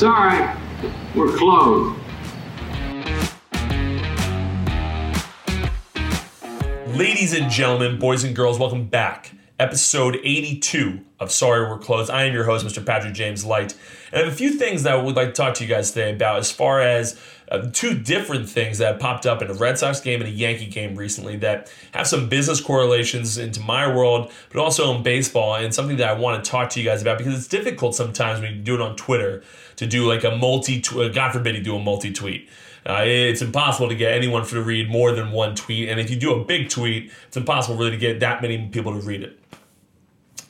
Sorry, we're closed. Ladies and gentlemen, boys and girls, welcome back. Episode 82 of Sorry We're Closed. I am your host, Mr. Patrick James Light. And I have a few things that I would like to talk to you guys today about as far as uh, two different things that popped up in a Red Sox game and a Yankee game recently that have some business correlations into my world, but also in baseball, and something that I want to talk to you guys about because it's difficult sometimes when you do it on Twitter to do like a multi, God forbid you do a multi tweet. Uh, it's impossible to get anyone to read more than one tweet, and if you do a big tweet, it's impossible really to get that many people to read it.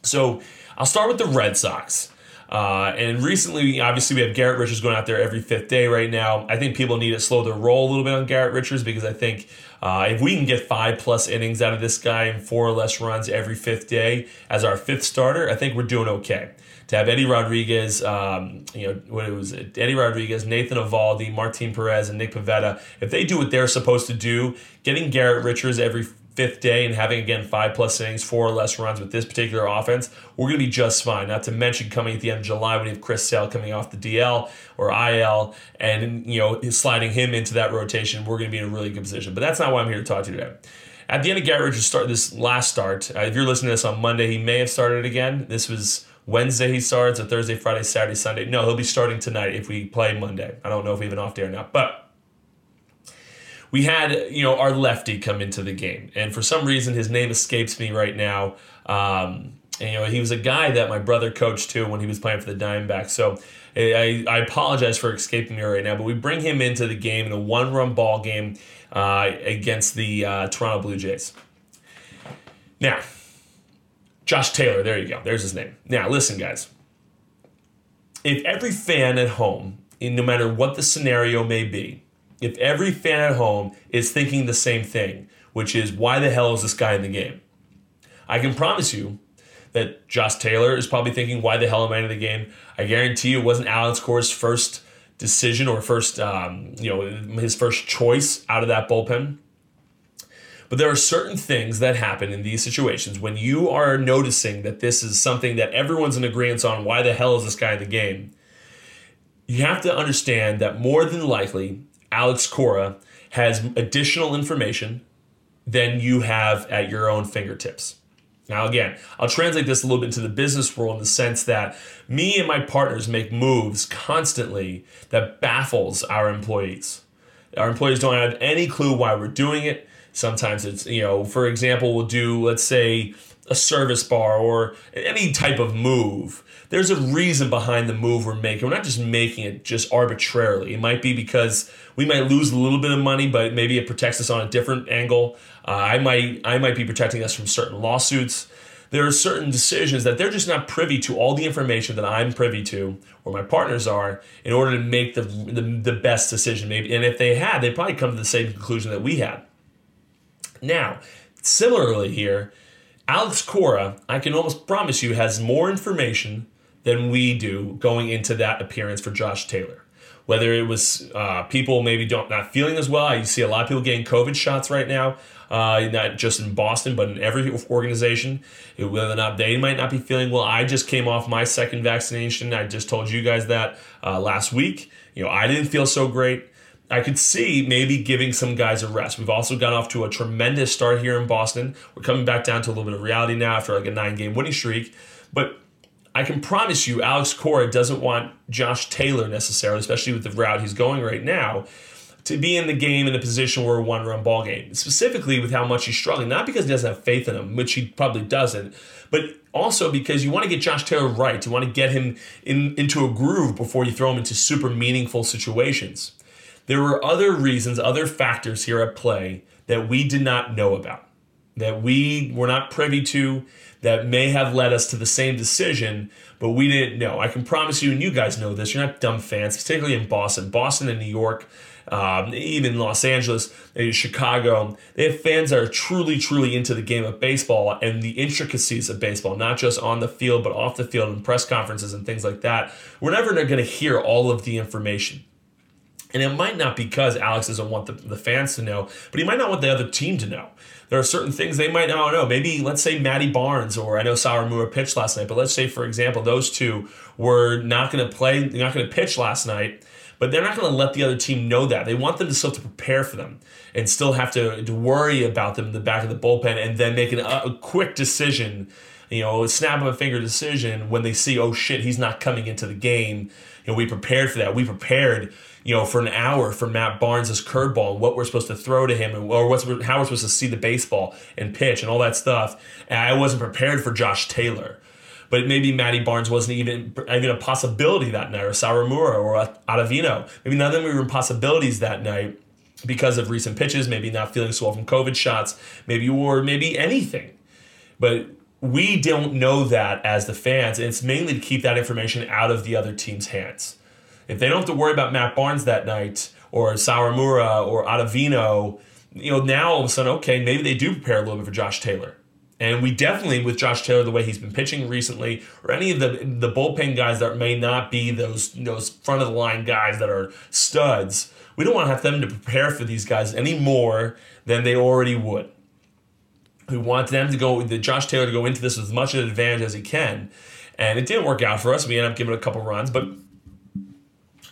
So I'll start with the Red Sox. Uh, and recently, obviously, we have Garrett Richards going out there every fifth day right now. I think people need to slow their roll a little bit on Garrett Richards because I think uh, if we can get five plus innings out of this guy and four or less runs every fifth day as our fifth starter, I think we're doing okay. To have Eddie Rodriguez, um, you know, what it was Eddie Rodriguez, Nathan Eovaldi, Martin Perez, and Nick Pivetta, if they do what they're supposed to do, getting Garrett Richards every fifth day and having again five plus innings, four or less runs with this particular offense, we're going to be just fine. Not to mention coming at the end of July when you have Chris Sale coming off the DL or IL and you know sliding him into that rotation, we're going to be in a really good position. But that's not why I'm here to talk to you today. At the end of Garrett Richards' start, this last start, uh, if you're listening to this on Monday, he may have started again. This was Wednesday he starts, or Thursday, Friday, Saturday, Sunday. No, he'll be starting tonight if we play Monday. I don't know if we have an off day or not, but we had you know our lefty come into the game, and for some reason his name escapes me right now. Um, and, you know, he was a guy that my brother coached too when he was playing for the Diamondbacks. So I, I apologize for escaping me right now, but we bring him into the game in a one-run ball game uh, against the uh, Toronto Blue Jays. Now, Josh Taylor, there you go. There's his name. Now, listen, guys. If every fan at home, no matter what the scenario may be, if every fan at home is thinking the same thing, which is why the hell is this guy in the game? I can promise you that Josh Taylor is probably thinking, why the hell am I in the game? I guarantee you it wasn't Alex Cora's first decision or first, um, you know, his first choice out of that bullpen. But there are certain things that happen in these situations when you are noticing that this is something that everyone's in agreement on. Why the hell is this guy in the game? You have to understand that more than likely, Alex Cora has additional information than you have at your own fingertips. Now, again, I'll translate this a little bit into the business world in the sense that me and my partners make moves constantly that baffles our employees. Our employees don't have any clue why we're doing it. Sometimes it's, you know, for example, we'll do, let's say, a service bar or any type of move there's a reason behind the move we're making. We're not just making it just arbitrarily. It might be because we might lose a little bit of money, but maybe it protects us on a different angle. Uh, I might I might be protecting us from certain lawsuits. There are certain decisions that they're just not privy to all the information that I'm privy to or my partners are in order to make the, the, the best decision. Maybe, and if they had, they'd probably come to the same conclusion that we had. Now, similarly here, Alex Cora, I can almost promise you, has more information than we do going into that appearance for Josh Taylor. Whether it was uh, people maybe don't not feeling as well, you see a lot of people getting COVID shots right now, uh, not just in Boston but in every organization. Whether or not they might not be feeling well, I just came off my second vaccination. I just told you guys that uh, last week. You know, I didn't feel so great. I could see maybe giving some guys a rest. We've also gone off to a tremendous start here in Boston. We're coming back down to a little bit of reality now after like a nine game winning streak. But I can promise you, Alex Cora doesn't want Josh Taylor necessarily, especially with the route he's going right now, to be in the game in a position where a one run ball game, specifically with how much he's struggling. Not because he doesn't have faith in him, which he probably doesn't, but also because you want to get Josh Taylor right. You want to get him in, into a groove before you throw him into super meaningful situations. There were other reasons, other factors here at play that we did not know about, that we were not privy to that may have led us to the same decision, but we didn't know. I can promise you, and you guys know this, you're not dumb fans, particularly in Boston, Boston and New York, um, even Los Angeles, Chicago. They have fans that are truly, truly into the game of baseball and the intricacies of baseball, not just on the field, but off the field and press conferences and things like that. We're never going to hear all of the information. And it might not because Alex doesn't want the, the fans to know, but he might not want the other team to know. There are certain things they might, don't know, maybe let's say Matty Barnes or I know Sawamura pitched last night, but let's say, for example, those two were not going to play, not going to pitch last night, but they're not going to let the other team know that. They want them to still have to prepare for them and still have to, to worry about them in the back of the bullpen and then make an, a quick decision, you know, a snap of a finger decision when they see, oh shit, he's not coming into the game. You know, we prepared for that. We prepared you know, for an hour for Matt Barnes' curveball and what we're supposed to throw to him or what's how we're supposed to see the baseball and pitch and all that stuff. And I wasn't prepared for Josh Taylor. But maybe Matty Barnes wasn't even even a possibility that night, or Sawamura or Ottavino. Maybe none of them were possibilities that night because of recent pitches, maybe not feeling so well from COVID shots, maybe or maybe anything. But we don't know that as the fans, and it's mainly to keep that information out of the other team's hands. If they don't have to worry about Matt Barnes that night or Sawamura or Ottavino, you know, now all of a sudden, okay, maybe they do prepare a little bit for Josh Taylor. And we definitely, with Josh Taylor, the way he's been pitching recently, or any of the the bullpen guys that may not be those those front of the line guys that are studs, we don't want to have them to prepare for these guys any more than they already would. We want them to go, the Josh Taylor to go into this with as much of an advantage as he can. And it didn't work out for us. We ended up giving a couple runs, but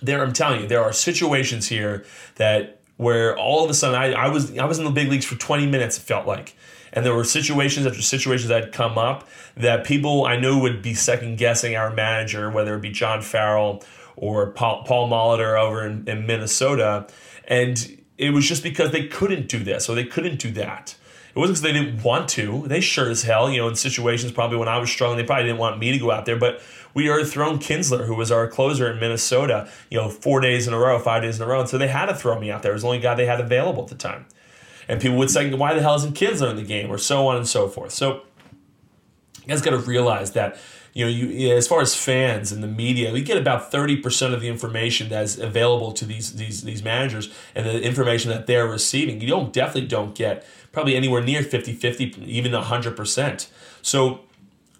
there I'm telling you, there are situations here that where all of a sudden I, I was I was in the big leagues for 20 minutes, it felt like. And there were situations after situations that come up that people I knew would be second guessing our manager, whether it be John Farrell or Paul, Paul Molitor over in, in Minnesota. And it was just because they couldn't do this or they couldn't do that. It wasn't because they didn't want to. They sure as hell, you know, in situations probably when I was struggling, they probably didn't want me to go out there. But we already thrown Kintzler, who was our closer in Minnesota, you know, four days in a row, five days in a row. And so they had to throw me out there. It was the only guy they had available at the time. And people would say, why the hell isn't Kintzler in the game? Or so on and so forth. So you guys got to realize that you know, you as far as fans and the media, we get about thirty percent of the information that's available to these these these managers and the information that they're receiving. You don't definitely don't get probably anywhere near 50-50, even hundred percent. So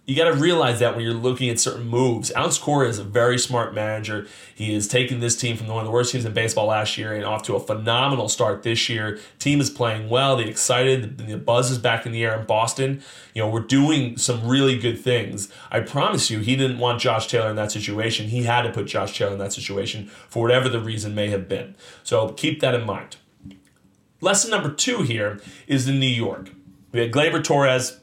you got to realize that when you're looking at certain moves. Alex Cora is a very smart manager. He has taken this team from one of the worst teams in baseball last year and off to a phenomenal start this year. Team is playing well. They're excited. The buzz is back in the air in Boston. You know, we're doing some really good things. I promise you, he didn't want Josh Taylor in that situation. He had to put Josh Taylor in that situation for whatever the reason may have been. So keep that in mind. Lesson number two here is in New York. We had Gleyber Torres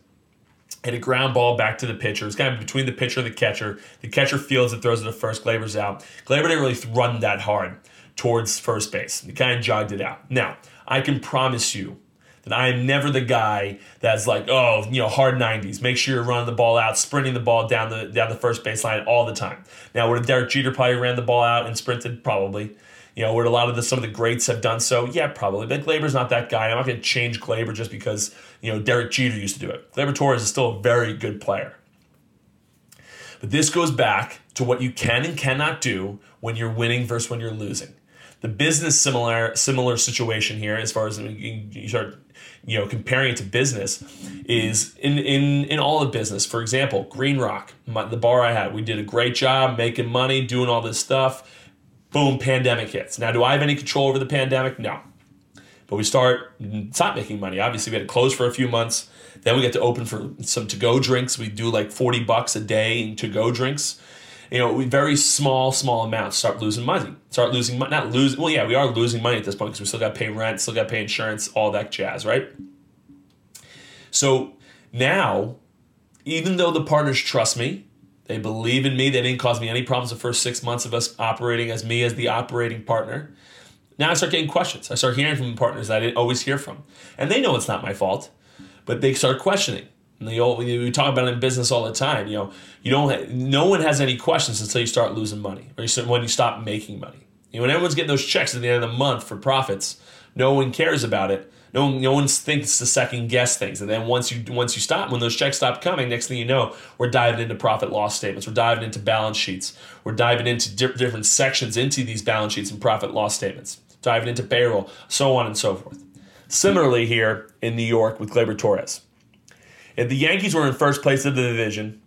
hit a ground ball back to the pitcher. It's kind of between the pitcher and the catcher. The catcher fields it, throws it to first. Gleyber's out. Gleyber didn't really run that hard towards first base. He kind of jogged it out. Now, I can promise you that I am never the guy that's like, oh, you know, hard 90s. Make sure you're running the ball out, sprinting the ball down the down the first baseline all the time. Now, would Derek Jeter probably ran the ball out and sprinted? Probably. You know, where a lot of the some of the greats have done so, yeah, probably. But Gleyber's not that guy. I'm not going to change Gleyber just because you know Derek Jeter used to do it. Gleyber Torres is still a very good player. But this goes back to what you can and cannot do when you're winning versus when you're losing. The business similar similar situation here, as far as you start you know comparing it to business is in in in all of business for example green rock my, the bar i had we did a great job making money doing all this stuff boom, pandemic hits. Now, do I have any control over the pandemic? No. But we start stop making money. Obviously, we had to close for a few months. Then we get to open for some to-go drinks. We do like 40 bucks a day in to-go drinks. You know, we very small, small amounts start losing money. Start losing money. Not lose. Well, yeah, we are losing money at this point because we still got to pay rent, still got to pay insurance, all that jazz, right? So now, even though the partners trust me, they believe in me. They didn't cause me any problems the first six months of us operating as me as the operating partner. Now I start getting questions. I start hearing from partners I didn't always hear from. And they know it's not my fault, but they start questioning. And they all, we talk about it in business all the time. You know, you don't. No one has any questions until you start losing money, or you, when you stop making money. You know, when everyone's getting those checks at the end of the month for profits, no one cares about it no, no one thinks to second guess things. And then once you once you stop, when those checks stop coming, next thing you know, we're diving into profit loss statements. We're diving into balance sheets. We're diving into di- different sections into these balance sheets and profit loss statements. Diving into payroll, so on and so forth. Similarly, here in New York with Gleyber Torres, if the Yankees were in first place of the division,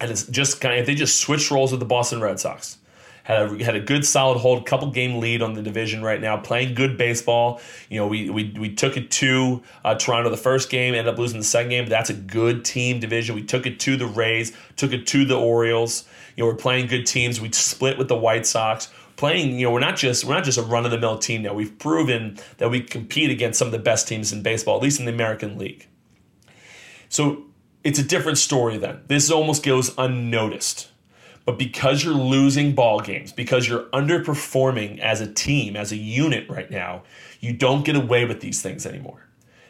and it's just kind of if they just switched roles with the Boston Red Sox, had a, had a good solid hold, couple game lead on the division right now, playing good baseball. You know, we we, we took it to uh, Toronto the first game, ended up losing the second game, but that's a good team division. We took it to the Rays, took it to the Orioles. You know, we're playing good teams. We split with the White Sox playing, you know, we're not just we're not just a run of the mill team now. We've proven that we compete against some of the best teams in baseball, at least in the American League. So it's a different story then. This almost goes unnoticed. But because you're losing ball games, because you're underperforming as a team, as a unit right now, you don't get away with these things anymore.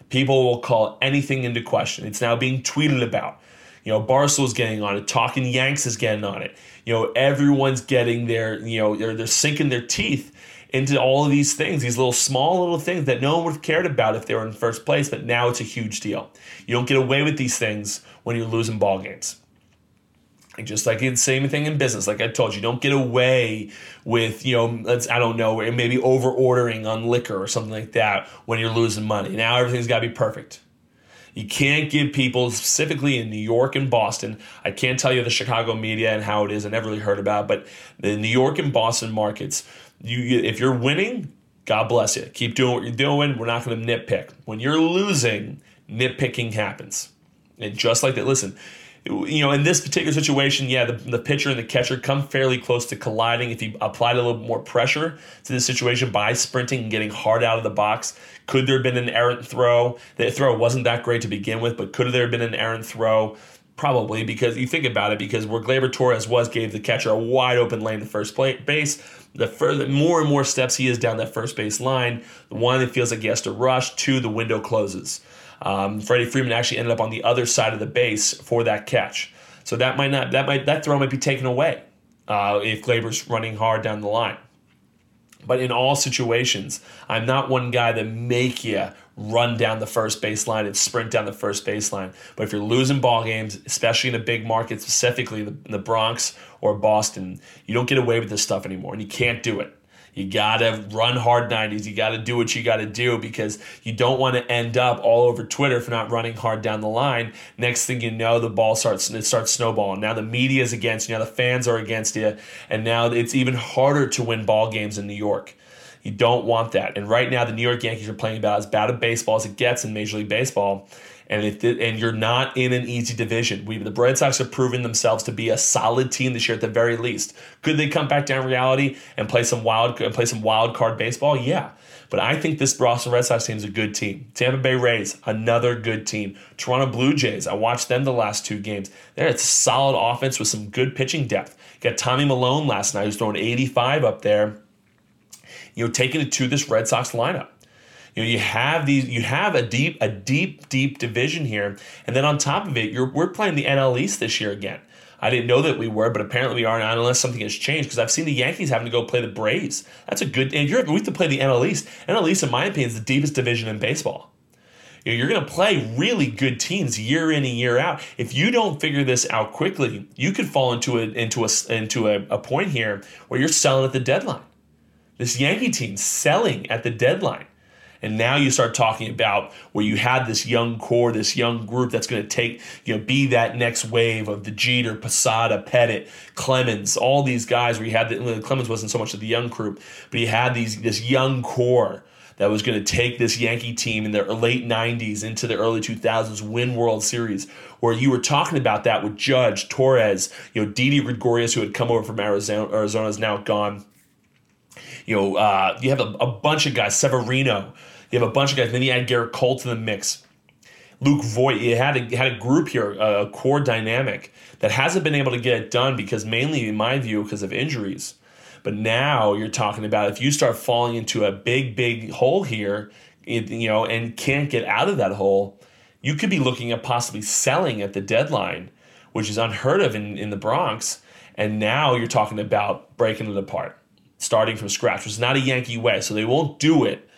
People will call anything into question. It's now being tweeted about. You know, Barstool's getting on it, Talking Yanks is getting on it. You know, everyone's getting their, you know, they're, they're sinking their teeth into all of these things, these little small little things that no one would have cared about if they were in first place, but now it's a huge deal. You don't get away with these things when you're losing ball games. And just like the same thing in business, like I told you, don't get away with, you know, let's I don't know, maybe over ordering on liquor or something like that when you're losing money. Now everything's gotta be perfect. You can't give people, specifically in New York and Boston, I can't tell you the Chicago media and how it is, I never really heard about but the New York and Boston markets, you if you're winning, God bless you. Keep doing what you're doing. We're not going to nitpick. When you're losing, nitpicking happens. And just like that, listen, you know, in this particular situation, yeah, the, the pitcher and the catcher come fairly close to colliding. If you applied a little more pressure to the situation by sprinting and getting hard out of the box, could there have been an errant throw? The throw wasn't that great to begin with, but could there have been an errant throw? Probably because you think about it, because where Gleyber Torres was gave the catcher a wide open lane to first base. The further, more and more steps he is down that first base line, one that feels like he has to rush. Two, the window closes. Um, Freddie Freeman actually ended up on the other side of the base for that catch. So that might not that might that throw might be taken away uh, if Gleyber's running hard down the line. But in all situations, I'm not one guy that make you run down the first baseline and sprint down the first baseline. But if you're losing ball games, especially in a big market, specifically the, the Bronx or Boston, you don't get away with this stuff anymore, and you can't do it. You got to run hard 90s. You got to do what you got to do because you don't want to end up all over Twitter for not running hard down the line. Next thing you know, the ball starts it starts snowballing. Now the media is against you. Now the fans are against you, and now it's even harder to win ball games in New York. You don't want that. And right now, the New York Yankees are playing about as bad a baseball as it gets in Major League Baseball and if and you're not in an easy division. We the Red Sox have proven themselves to be a solid team this year at the very least. Could they come back down reality and play some wild and play some wild card baseball? Yeah. But I think this Boston Red Sox team is a good team. Tampa Bay Rays, another good team. Toronto Blue Jays, I watched them the last two games. They're a solid offense with some good pitching depth. Got Tommy Milone last night, who's throwing 85 up there. You know, taking it to this Red Sox lineup. You know, you have these, you have a deep, a deep, deep division here, and then on top of it, you're we're playing the NL East this year again. I didn't know that we were, but apparently we are now, unless something has changed. Because I've seen the Yankees having to go play the Braves. That's a good. And you're we have to play the NL East. NL East, in my opinion, is the deepest division in baseball. You you're going to play really good teams year in and year out. If you don't figure this out quickly, you could fall into a into a into a, a point here where you're selling at the deadline. This Yankee team selling at the deadline. And now you start talking about where you had this young core, this young group that's going to take, you know, be that next wave of the Jeter, Posada, Pettitte, Clemens, all these guys where you had the, Clemens wasn't so much of the young group, but he had these this young core that was going to take this Yankee team in the late 90s into the early 2000s, win World Series, where you were talking about that with Judge, Torres, you know, Didi Gregorius, who had come over from Arizona, Arizona is now gone. You know, uh, you have a, a bunch of guys, Severino, you have a bunch of guys. Then you add Gerrit Cole to the mix. Luke Voit, you had a, had a group here, a core dynamic that hasn't been able to get it done because mainly, in my view, because of injuries. But now you're talking about if you start falling into a big, big hole here, you know, and can't get out of that hole, you could be looking at possibly selling at the deadline, which is unheard of in, in the Bronx. And now you're talking about breaking it apart, starting from scratch, which is not a Yankee way. So they won't do it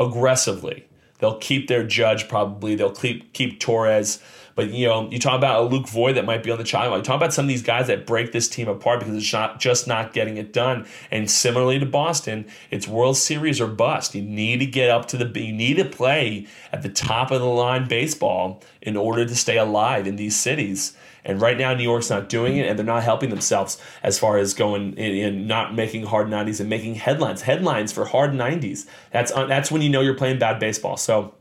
aggressively. They'll keep their judge probably. They'll keep keep Torres, But you know, you talk about a Luke Voit that might be on the child. You talk about some of these guys that break this team apart because it's not just not getting it done. And similarly to Boston, it's World Series or bust. You need to get up to the. You need to play at the top of the line baseball in order to stay alive in these cities. And right now, New York's not doing it, and they're not helping themselves as far as going and not making hard 90s and making headlines. Headlines for hard 90s. That's that's when you know you're playing bad baseball. So,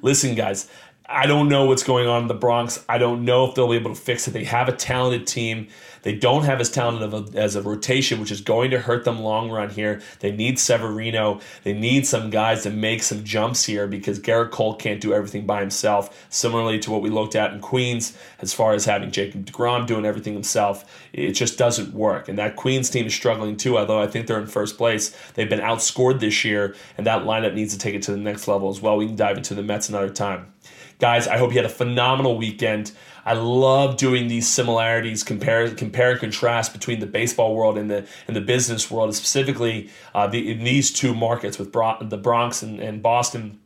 listen, guys, I don't know what's going on in the Bronx. I don't know if they'll be able to fix it. They have a talented team. They don't have as talented of a, as a rotation, which is going to hurt them long run here. They need Severino. They need some guys to make some jumps here because Gerrit Cole can't do everything by himself. Similarly to what we looked at in Queens, as far as having Jacob DeGrom doing everything himself, it just doesn't work. And that Queens team is struggling too, although I think they're in first place. They've been outscored this year, and that lineup needs to take it to the next level as well. We can dive into the Mets another time. Guys, I hope you had a phenomenal weekend. I love doing these similarities, compare compare and contrast between the baseball world and the and the business world, specifically uh, the, in these two markets with Bro- the Bronx and, and Boston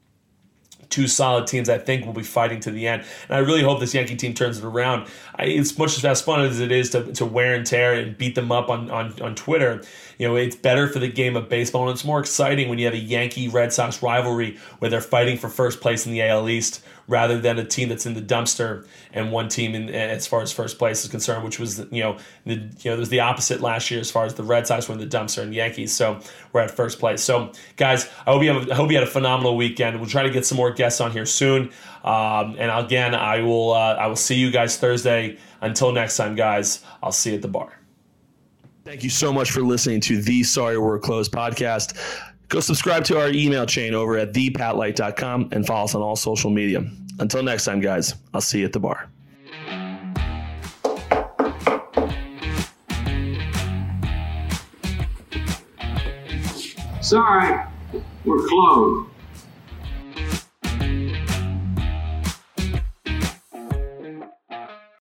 two solid teams I think will be fighting to the end. And I really hope this Yankee team turns it around. I, it's much as fun as it is to, to wear and tear and beat them up on, on, on Twitter. You know, it's better for the game of baseball and it's more exciting when you have a Yankee Red Sox rivalry where they're fighting for first place in the AL East rather than a team that's in the dumpster and one team in as far as first place is concerned, which was you know the you know there's the opposite last year as far as the Red Sox were in the dumpster and Yankees. So we're at first place. So guys, I hope you have I hope you had a phenomenal weekend. We'll try to get some more guests on here soon. Um, and again, I will uh, I will see you guys Thursday. Until next time, guys, I'll see you at the bar. Thank you so much for listening to the Sorry We're Closed podcast. Go subscribe to our email chain over at thepatlight.com and follow us on all social media. Until next time, guys, I'll see you at the bar. Sorry, we're closed.